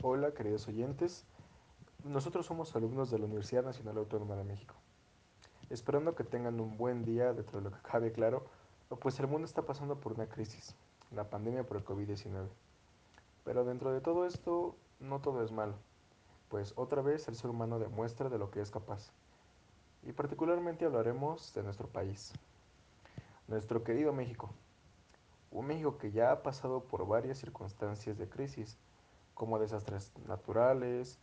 Hola, queridos oyentes. Nosotros somos alumnos de la Universidad Nacional Autónoma de México. Esperando que tengan un buen día, dentro de lo que cabe, claro, pues el mundo está pasando por una crisis, la pandemia por el COVID-19. Pero dentro de todo esto, no todo es malo, pues otra vez el ser humano demuestra de lo que es capaz. Y particularmente hablaremos de nuestro país, nuestro querido México. Un México que ya ha pasado por varias circunstancias de crisis, como desastres naturales,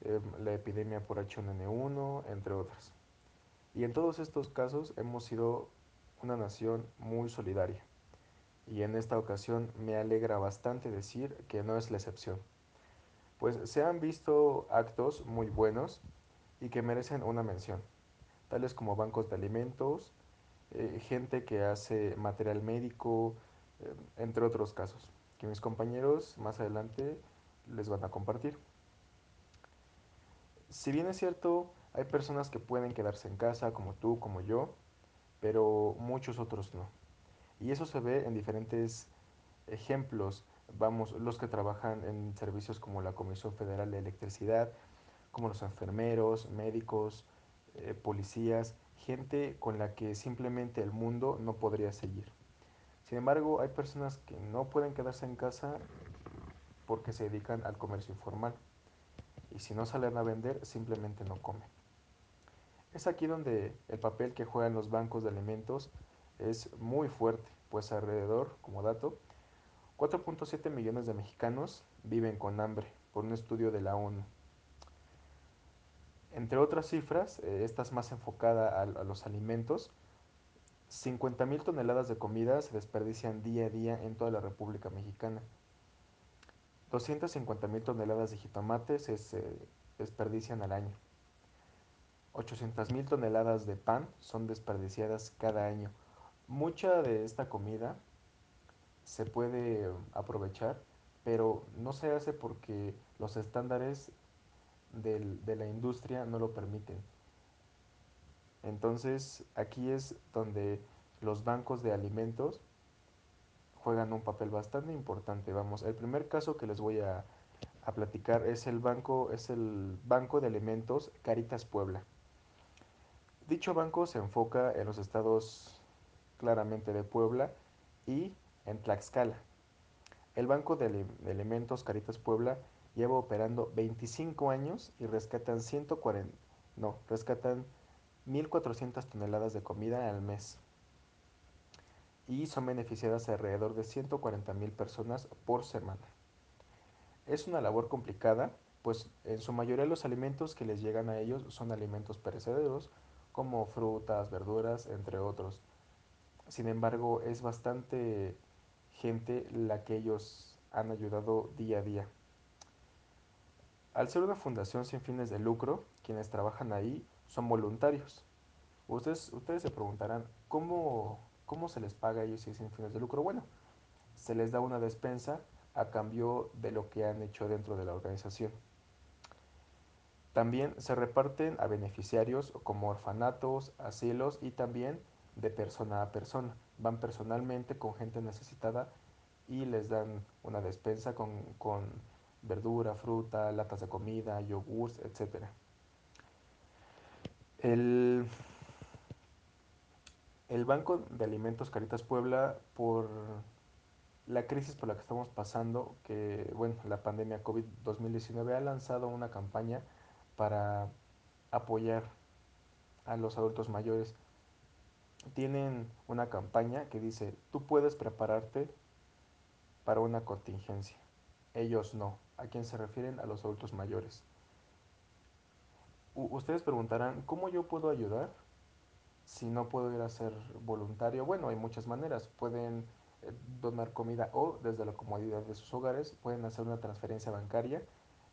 eh, la epidemia por H1N1, entre otras. Y en todos estos casos hemos sido una nación muy solidaria. Y en esta ocasión me alegra bastante decir que no es la excepción. Pues se han visto actos muy buenos y que merecen una mención, tales como bancos de alimentos, eh, gente que hace material médico, eh, entre otros casos, que mis compañeros más adelante les van a compartir. Si bien es cierto, hay personas que pueden quedarse en casa, como tú, como yo, pero muchos otros no. Y eso se ve en diferentes ejemplos. Vamos, los que trabajan en servicios como la Comisión Federal de Electricidad, como los enfermeros, médicos, eh, policías, gente con la que simplemente el mundo no podría seguir. Sin embargo, hay personas que no pueden quedarse en casa porque se dedican al comercio informal. Y si no salen a vender, simplemente no comen. Es aquí donde el papel que juegan los bancos de alimentos es muy fuerte, pues alrededor, como dato, 4.7 millones de mexicanos viven con hambre, por un estudio de la ONU. Entre otras cifras, eh, estas más enfocada a, a los alimentos, 50 mil toneladas de comida se desperdician día a día en toda la República Mexicana. 250 mil toneladas de jitomate se, desperdician al año. 800 mil toneladas de pan son desperdiciadas cada año. Mucha de esta comida se puede aprovechar, pero no se hace porque los estándares de la industria no lo permiten. Entonces aquí es donde los bancos de alimentos juegan un papel bastante importante. Vamos, el primer caso que les voy a, a platicar es el banco, es el Banco de Alimentos Caritas Puebla. Dicho banco se enfoca en los estados claramente de Puebla y en Tlaxcala. El Banco de, Alimentos Caritas Puebla lleva operando 25 años y rescatan 140, no, rescatan 1.400 toneladas de comida al mes. Y son beneficiadas alrededor de 140 mil personas por semana. Es una labor complicada, pues en su mayoría los alimentos que les llegan a ellos son alimentos perecederos, como frutas, verduras, entre otros. Sin embargo, es bastante gente la que ellos han ayudado día a día. Al ser una fundación sin fines de lucro, quienes trabajan ahí son voluntarios. Ustedes, ustedes se preguntarán, ¿cómo, ¿cómo se les paga a ellos si es sin fines de lucro? Bueno, se les da una despensa a cambio de lo que han hecho dentro de la organización. También se reparten a beneficiarios como orfanatos, asilos y también de persona a persona. Van personalmente con gente necesitada y les dan una despensa con, con verdura, fruta, latas de comida, yogurts, etc. El, el Banco de Alimentos Caritas Puebla, por la crisis por la que estamos pasando, que bueno, la pandemia COVID-2019 ha lanzado una campaña para apoyar a los adultos mayores. Tienen una campaña que dice, tú puedes prepararte para una contingencia. Ellos no. ¿A quién se refieren? A los adultos mayores. Ustedes preguntarán, ¿cómo yo puedo ayudar si no puedo ir a ser voluntario? Bueno, hay muchas maneras. Pueden eh, donar comida o desde la comodidad de sus hogares pueden hacer una transferencia bancaria.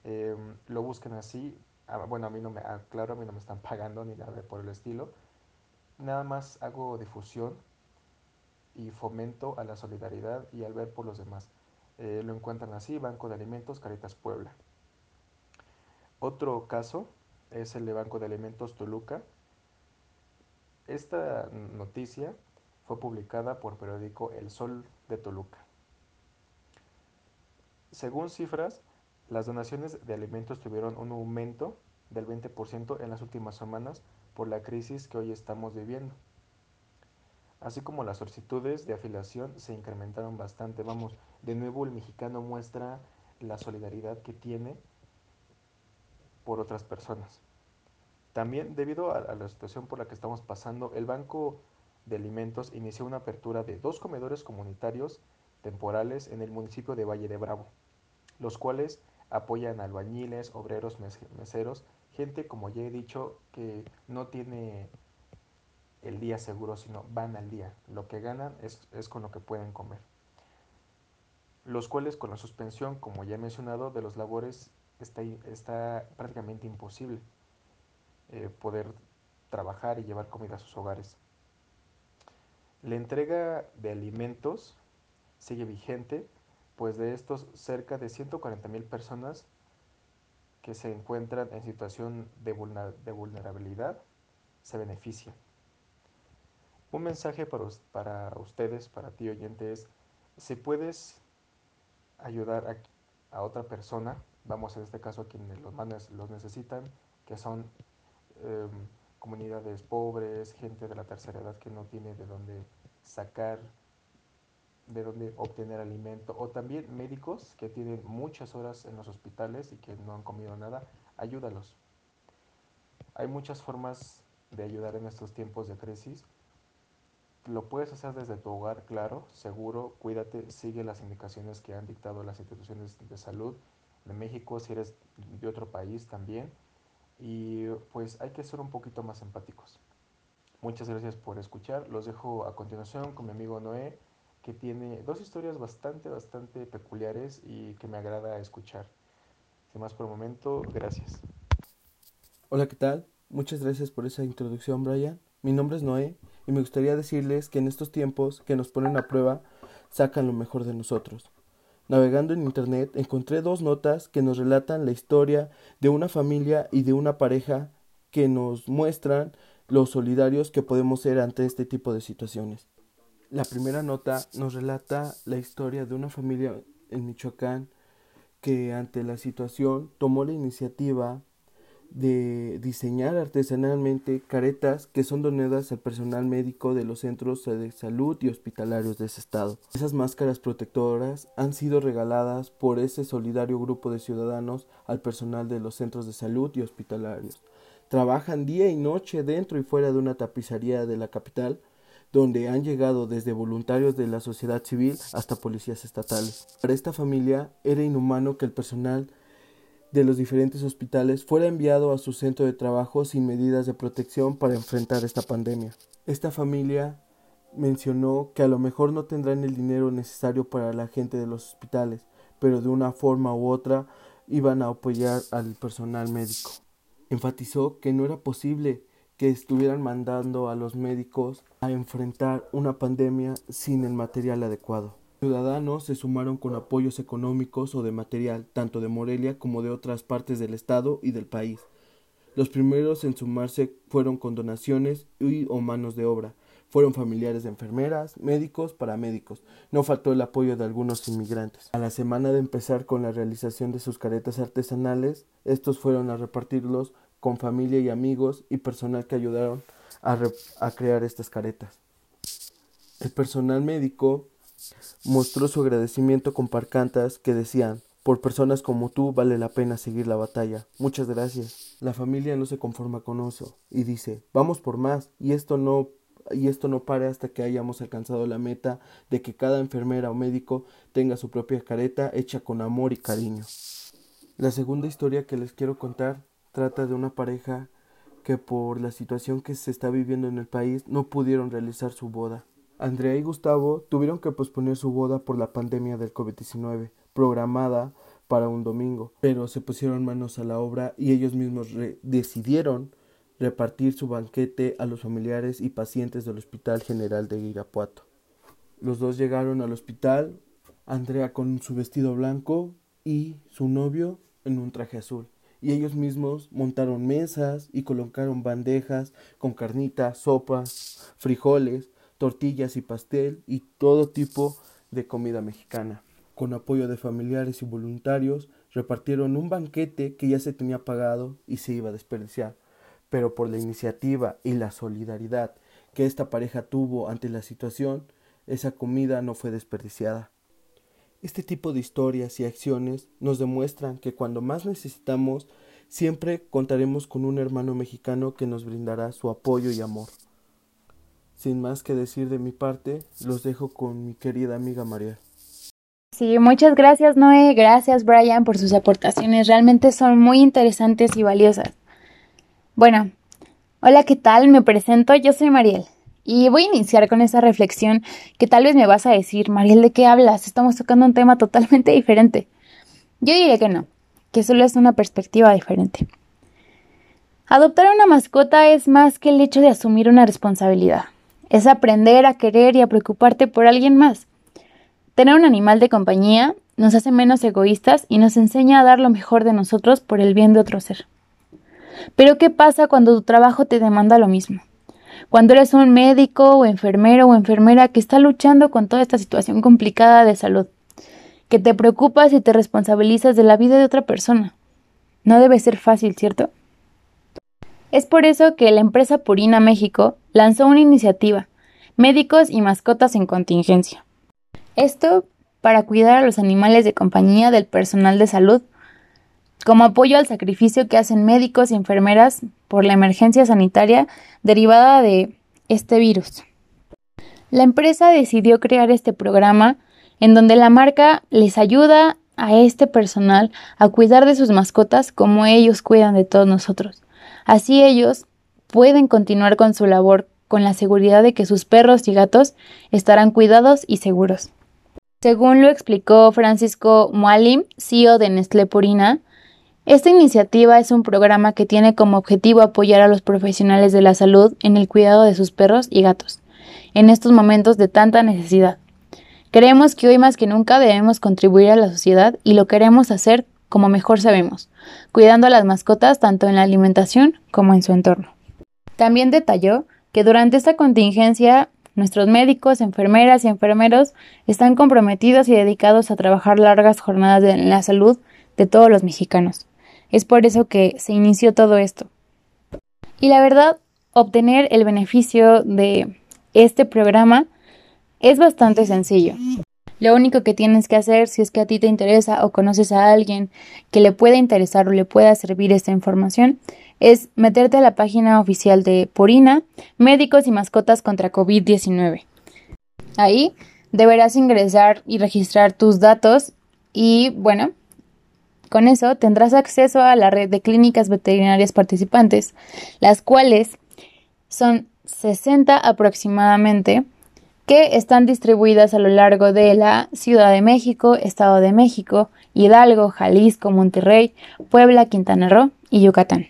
Eh, lo busquen así. Ah, bueno, a mí no me, ah, claro, a mí no me están pagando ni nada por el estilo. Nada más hago difusión y fomento a la solidaridad y al ver por los demás. Eh, lo encuentran así, Banco de Alimentos Caritas Puebla. Otro caso es el de Banco de Alimentos Toluca. Esta noticia fue publicada por periódico El Sol de Toluca. Según cifras, Las donaciones de alimentos tuvieron un aumento del 20% en las últimas semanas por la crisis que hoy estamos viviendo. Así como las solicitudes de afiliación se incrementaron bastante. Vamos, de nuevo el mexicano muestra la solidaridad que tiene por otras personas. También debido a, la situación por la que estamos pasando, el Banco de Alimentos inició una apertura de dos comedores comunitarios temporales en el municipio de Valle de Bravo, los cuales apoyan albañiles, obreros, meseros, gente, como ya he dicho, que no tiene el día seguro, sino van al día. Lo que ganan es, con lo que pueden comer. Los cuales con la suspensión, como ya he mencionado, de los labores está prácticamente imposible eh, poder trabajar y llevar comida a sus hogares. La entrega de alimentos sigue vigente, pues de estos cerca de 140 mil personas que se encuentran en situación de, vulnerabilidad se benefician. Un mensaje para, ustedes, para ti oyente, es si puedes ayudar a, otra persona, vamos en este caso a quienes los necesitan, que son em, comunidades pobres, gente de la tercera edad que no tiene de dónde sacar de dónde obtener alimento o también médicos que tienen muchas horas en los hospitales y que no han comido nada, ayúdalos. Hay muchas formas de ayudar en estos tiempos de crisis. Lo puedes hacer desde tu hogar, claro, seguro, cuídate, sigue las indicaciones que han dictado las instituciones de salud de México, si eres de otro país también. Y pues hay que ser un poquito más empáticos. Muchas gracias por escuchar. Los dejo a continuación con mi amigo Noé que tiene dos historias bastante, bastante peculiares y que me agrada escuchar. Sin más por el momento, gracias. Hola, ¿qué tal? Muchas gracias por esa introducción, Brian. Mi nombre es Noé y me gustaría decirles que en estos tiempos que nos ponen a prueba, sacan lo mejor de nosotros. Navegando en Internet encontré dos notas que nos relatan la historia de una familia y de una pareja que nos muestran los solidarios que podemos ser ante este tipo de situaciones. La primera nota nos relata la historia de una familia en Michoacán que ante la situación tomó la iniciativa de diseñar artesanalmente caretas que son donadas al personal médico de los centros de salud y hospitalarios de ese estado. Esas máscaras protectoras han sido regaladas por ese solidario grupo de ciudadanos al personal de los centros de salud y hospitalarios. Trabajan día y noche dentro y fuera de una tapicería de la capital donde han llegado desde voluntarios de la sociedad civil hasta policías estatales. Para esta familia era inhumano que el personal de los diferentes hospitales fuera enviado a su centro de trabajo sin medidas de protección para enfrentar esta pandemia. Esta familia mencionó que a lo mejor no tendrán el dinero necesario para la gente de los hospitales, pero de una forma u otra iban a apoyar al personal médico. Enfatizó que no era posible que estuvieran mandando a los médicos a enfrentar una pandemia sin el material adecuado. Ciudadanos se sumaron con apoyos económicos o de material, tanto de Morelia como de otras partes del estado y del país. Los primeros en sumarse fueron con donaciones y o manos de obra. Fueron familiares de enfermeras, médicos, paramédicos. No faltó el apoyo de algunos inmigrantes. A la semana de empezar con la realización de sus caretas artesanales, estos fueron a repartirlos con familia y amigos y personal que ayudaron a, a crear estas caretas. El personal médico mostró su agradecimiento con parcantas que decían por personas como tú vale la pena seguir la batalla. Muchas gracias. La familia no se conforma con eso y dice, vamos por más y esto no y esto no pare hasta que hayamos alcanzado la meta de que cada enfermera o médico tenga su propia careta hecha con amor y cariño. La segunda historia que les quiero contar trata de una pareja que por la situación que se está viviendo en el país no pudieron realizar su boda. Andrea y Gustavo tuvieron que posponer su boda por la pandemia del COVID-19, programada para un domingo, pero se pusieron manos a la obra y ellos mismos decidieron repartir su banquete a los familiares y pacientes del Hospital General de Irapuato. Los dos llegaron al hospital, Andrea con su vestido blanco y su novio en un traje azul y ellos mismos montaron mesas y colocaron bandejas con carnitas, sopas, frijoles, tortillas y pastel y todo tipo de comida mexicana. Con apoyo de familiares y voluntarios, repartieron un banquete que ya se tenía pagado y se iba a desperdiciar, pero por la iniciativa y la solidaridad que esta pareja tuvo ante la situación, esa comida no fue desperdiciada. Este tipo de historias y acciones nos demuestran que cuando más necesitamos, siempre contaremos con un hermano mexicano que nos brindará su apoyo y amor. Sin más que decir de mi parte, los dejo con mi querida amiga María. Sí, muchas gracias Noé, gracias Brian por sus aportaciones, realmente son muy interesantes y valiosas. Bueno, hola, ¿qué tal? Me presento, yo soy Mariel. Y voy a iniciar con esa reflexión que tal vez me vas a decir, Mariel, ¿de qué hablas? Estamos tocando un tema totalmente diferente. Yo diré que no, que solo es una perspectiva diferente. Adoptar una mascota es más que el hecho de asumir una responsabilidad. Es aprender a querer y a preocuparte por alguien más. Tener un animal de compañía nos hace menos egoístas y nos enseña a dar lo mejor de nosotros por el bien de otro ser. Pero ¿qué pasa cuando tu trabajo te demanda lo mismo? Cuando eres un médico o enfermero o enfermera que está luchando con toda esta situación complicada de salud, que te preocupas y te responsabilizas de la vida de otra persona. No debe ser fácil, ¿cierto? Es por eso que la empresa Purina México lanzó una iniciativa, Médicos y Mascotas en Contingencia, esto para cuidar a los animales de compañía del personal de salud, como apoyo al sacrificio que hacen médicos y enfermeras por la emergencia sanitaria derivada de este virus. La empresa decidió crear este programa en donde la marca les ayuda a este personal a cuidar de sus mascotas como ellos cuidan de todos nosotros. Así ellos pueden continuar con su labor con la seguridad de que sus perros y gatos estarán cuidados y seguros. Según lo explicó Francisco Mualim, CEO de Nestlé Purina, esta iniciativa es un programa que tiene como objetivo apoyar a los profesionales de la salud en el cuidado de sus perros y gatos, en estos momentos de tanta necesidad. Creemos que hoy más que nunca debemos contribuir a la sociedad y lo queremos hacer como mejor sabemos, cuidando a las mascotas tanto en la alimentación como en su entorno. También detalló que durante esta contingencia Nuestros médicos, enfermeras y enfermeros están comprometidos y dedicados a trabajar largas jornadas en la salud de todos los mexicanos. Es por eso que se inició todo esto. Y la verdad, obtener el beneficio de este programa es bastante sencillo. Lo único que tienes que hacer si es que a ti te interesa o conoces a alguien que le pueda interesar o le pueda servir esta información es meterte a la página oficial de Purina, Médicos y Mascotas contra COVID-19. Ahí deberás ingresar y registrar tus datos y bueno, con eso tendrás acceso a la red de clínicas veterinarias participantes, las cuales son 60 aproximadamente que están distribuidas a lo largo de la Ciudad de México, Estado de México, Hidalgo, Jalisco, Monterrey, Puebla, Quintana Roo y Yucatán.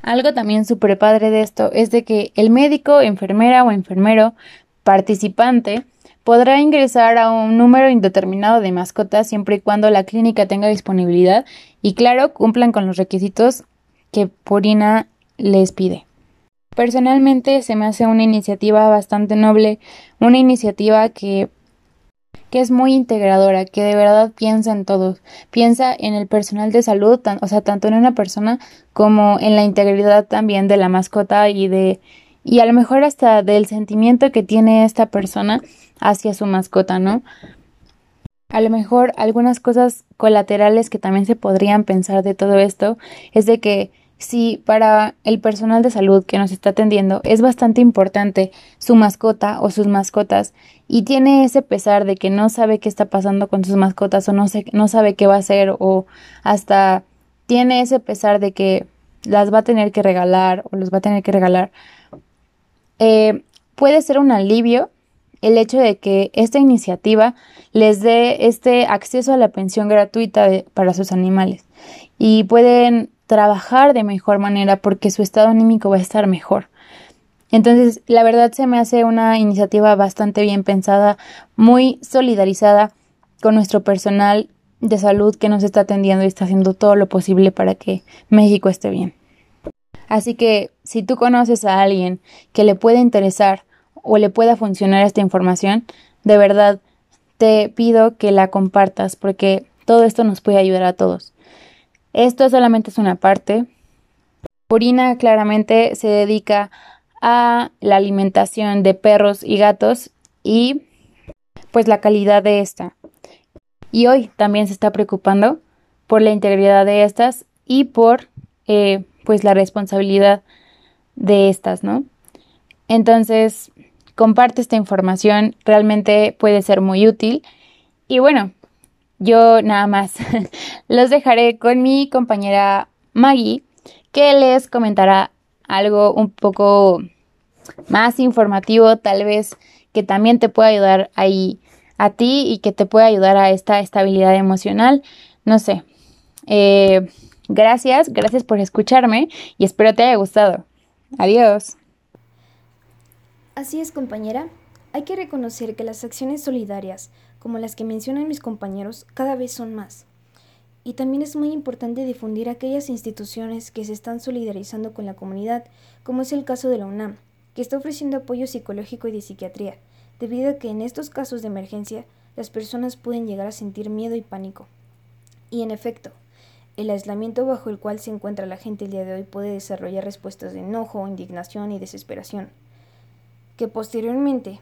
Algo también súper padre de esto es de que el médico, enfermera o enfermero participante podrá ingresar a un número indeterminado de mascotas siempre y cuando la clínica tenga disponibilidad y claro cumplan con los requisitos que Purina les pide. Personalmente se me hace una iniciativa bastante noble, una iniciativa que que es muy integradora, que de verdad piensa en todos, piensa en el personal de salud, o sea, tanto en una persona como en la integridad también de la mascota y de y a lo mejor hasta del sentimiento que tiene esta persona hacia su mascota, ¿no? A lo mejor algunas cosas colaterales que también se podrían pensar de todo esto es de que si para el personal de salud que nos está atendiendo es bastante importante su mascota o sus mascotas y tiene ese pesar de que no sabe qué está pasando con sus mascotas o no, no sabe qué va a hacer o hasta tiene ese pesar de que las va a tener que regalar o los va a tener que regalar, eh, puede ser un alivio el hecho de que esta iniciativa les dé este acceso a la pensión gratuita para sus animales y pueden trabajar de mejor manera porque su estado anímico va a estar mejor. Entonces, la verdad se me hace una iniciativa bastante bien pensada, muy solidarizada con nuestro personal de salud que nos está atendiendo y está haciendo todo lo posible para que México esté bien. Así que si tú conoces a alguien que le pueda interesar o le pueda funcionar esta información, de verdad te pido que la compartas porque todo esto nos puede ayudar a todos. Esto solamente es una parte. Purina claramente se dedica a la alimentación de perros y gatos y pues la calidad de esta. Y hoy también se está preocupando por la integridad de estas y por eh, pues la responsabilidad de estas, ¿no? Entonces, comparte esta información, realmente puede ser muy útil. Y bueno, yo nada más los dejaré con mi compañera Maggie, que les comentará algo un poco más informativo, tal vez que también te pueda ayudar ahí a ti y que te pueda ayudar a esta estabilidad emocional. No sé. Eh, gracias, gracias por escucharme y espero te haya gustado. Adiós. Así es, compañera. Hay que reconocer que las acciones solidarias, como las que mencionan mis compañeros, cada vez son más. Y también es muy importante difundir aquellas instituciones que se están solidarizando con la comunidad, como es el caso de la UNAM, que está ofreciendo apoyo psicológico y de psiquiatría, debido a que en estos casos de emergencia las personas pueden llegar a sentir miedo y pánico. Y en efecto, el aislamiento bajo el cual se encuentra la gente el día de hoy puede desarrollar respuestas de enojo, indignación y desesperación, que posteriormente,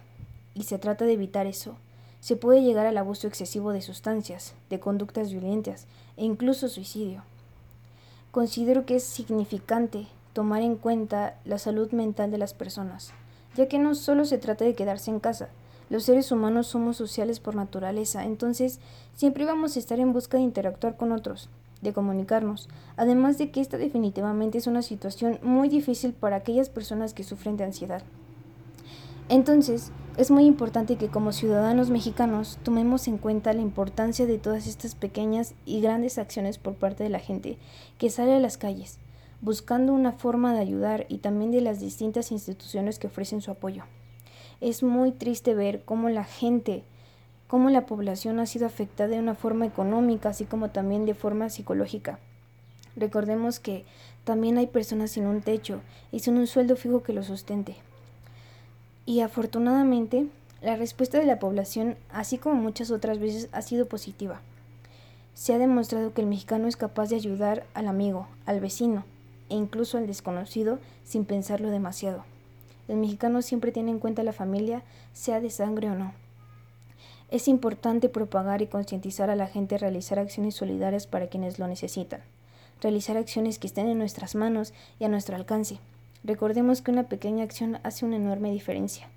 y se trata de evitar eso, se puede llegar al abuso excesivo de sustancias, de conductas violentas e incluso suicidio. Considero que es significante tomar en cuenta la salud mental de las personas, ya que no solo se trata de quedarse en casa, los seres humanos somos sociales por naturaleza, entonces siempre vamos a estar en busca de interactuar con otros, de comunicarnos, además de que esta definitivamente es una situación muy difícil para aquellas personas que sufren de ansiedad. Entonces, es muy importante que como ciudadanos mexicanos tomemos en cuenta la importancia de todas estas pequeñas y grandes acciones por parte de la gente que sale a las calles, buscando una forma de ayudar y también de las distintas instituciones que ofrecen su apoyo. Es muy triste ver cómo la gente, cómo la población ha sido afectada de una forma económica, así como también de forma psicológica. Recordemos que también hay personas sin un techo y sin un sueldo fijo que lo sustente. Y afortunadamente, la respuesta de la población, así como muchas otras veces, ha sido positiva. Se ha demostrado que el mexicano es capaz de ayudar al amigo, al vecino, e incluso al desconocido sin pensarlo demasiado. El mexicano siempre tiene en cuenta la familia, sea de sangre o no. Es importante propagar y concientizar a la gente a realizar acciones solidarias para quienes lo necesitan, realizar acciones que estén en nuestras manos y a nuestro alcance. Recordemos que una pequeña acción hace una enorme diferencia.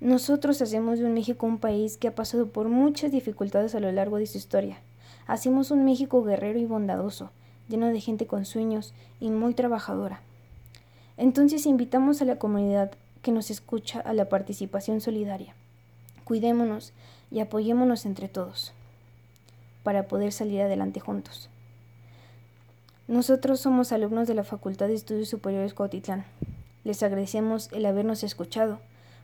Nosotros hacemos de un México un país que ha pasado por muchas dificultades a lo largo de su historia. Hacemos un México guerrero y bondadoso, lleno de gente con sueños y muy trabajadora. Entonces invitamos a la comunidad que nos escucha a la participación solidaria. Cuidémonos y apoyémonos entre todos para poder salir adelante juntos. Nosotros somos alumnos de la Facultad de Estudios Superiores Cuautitlán. Les agradecemos el habernos escuchado.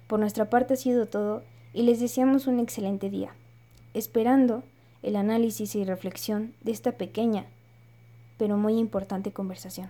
Por nuestra parte ha sido todo y les deseamos un excelente día, esperando el análisis y reflexión de esta pequeña pero muy importante conversación.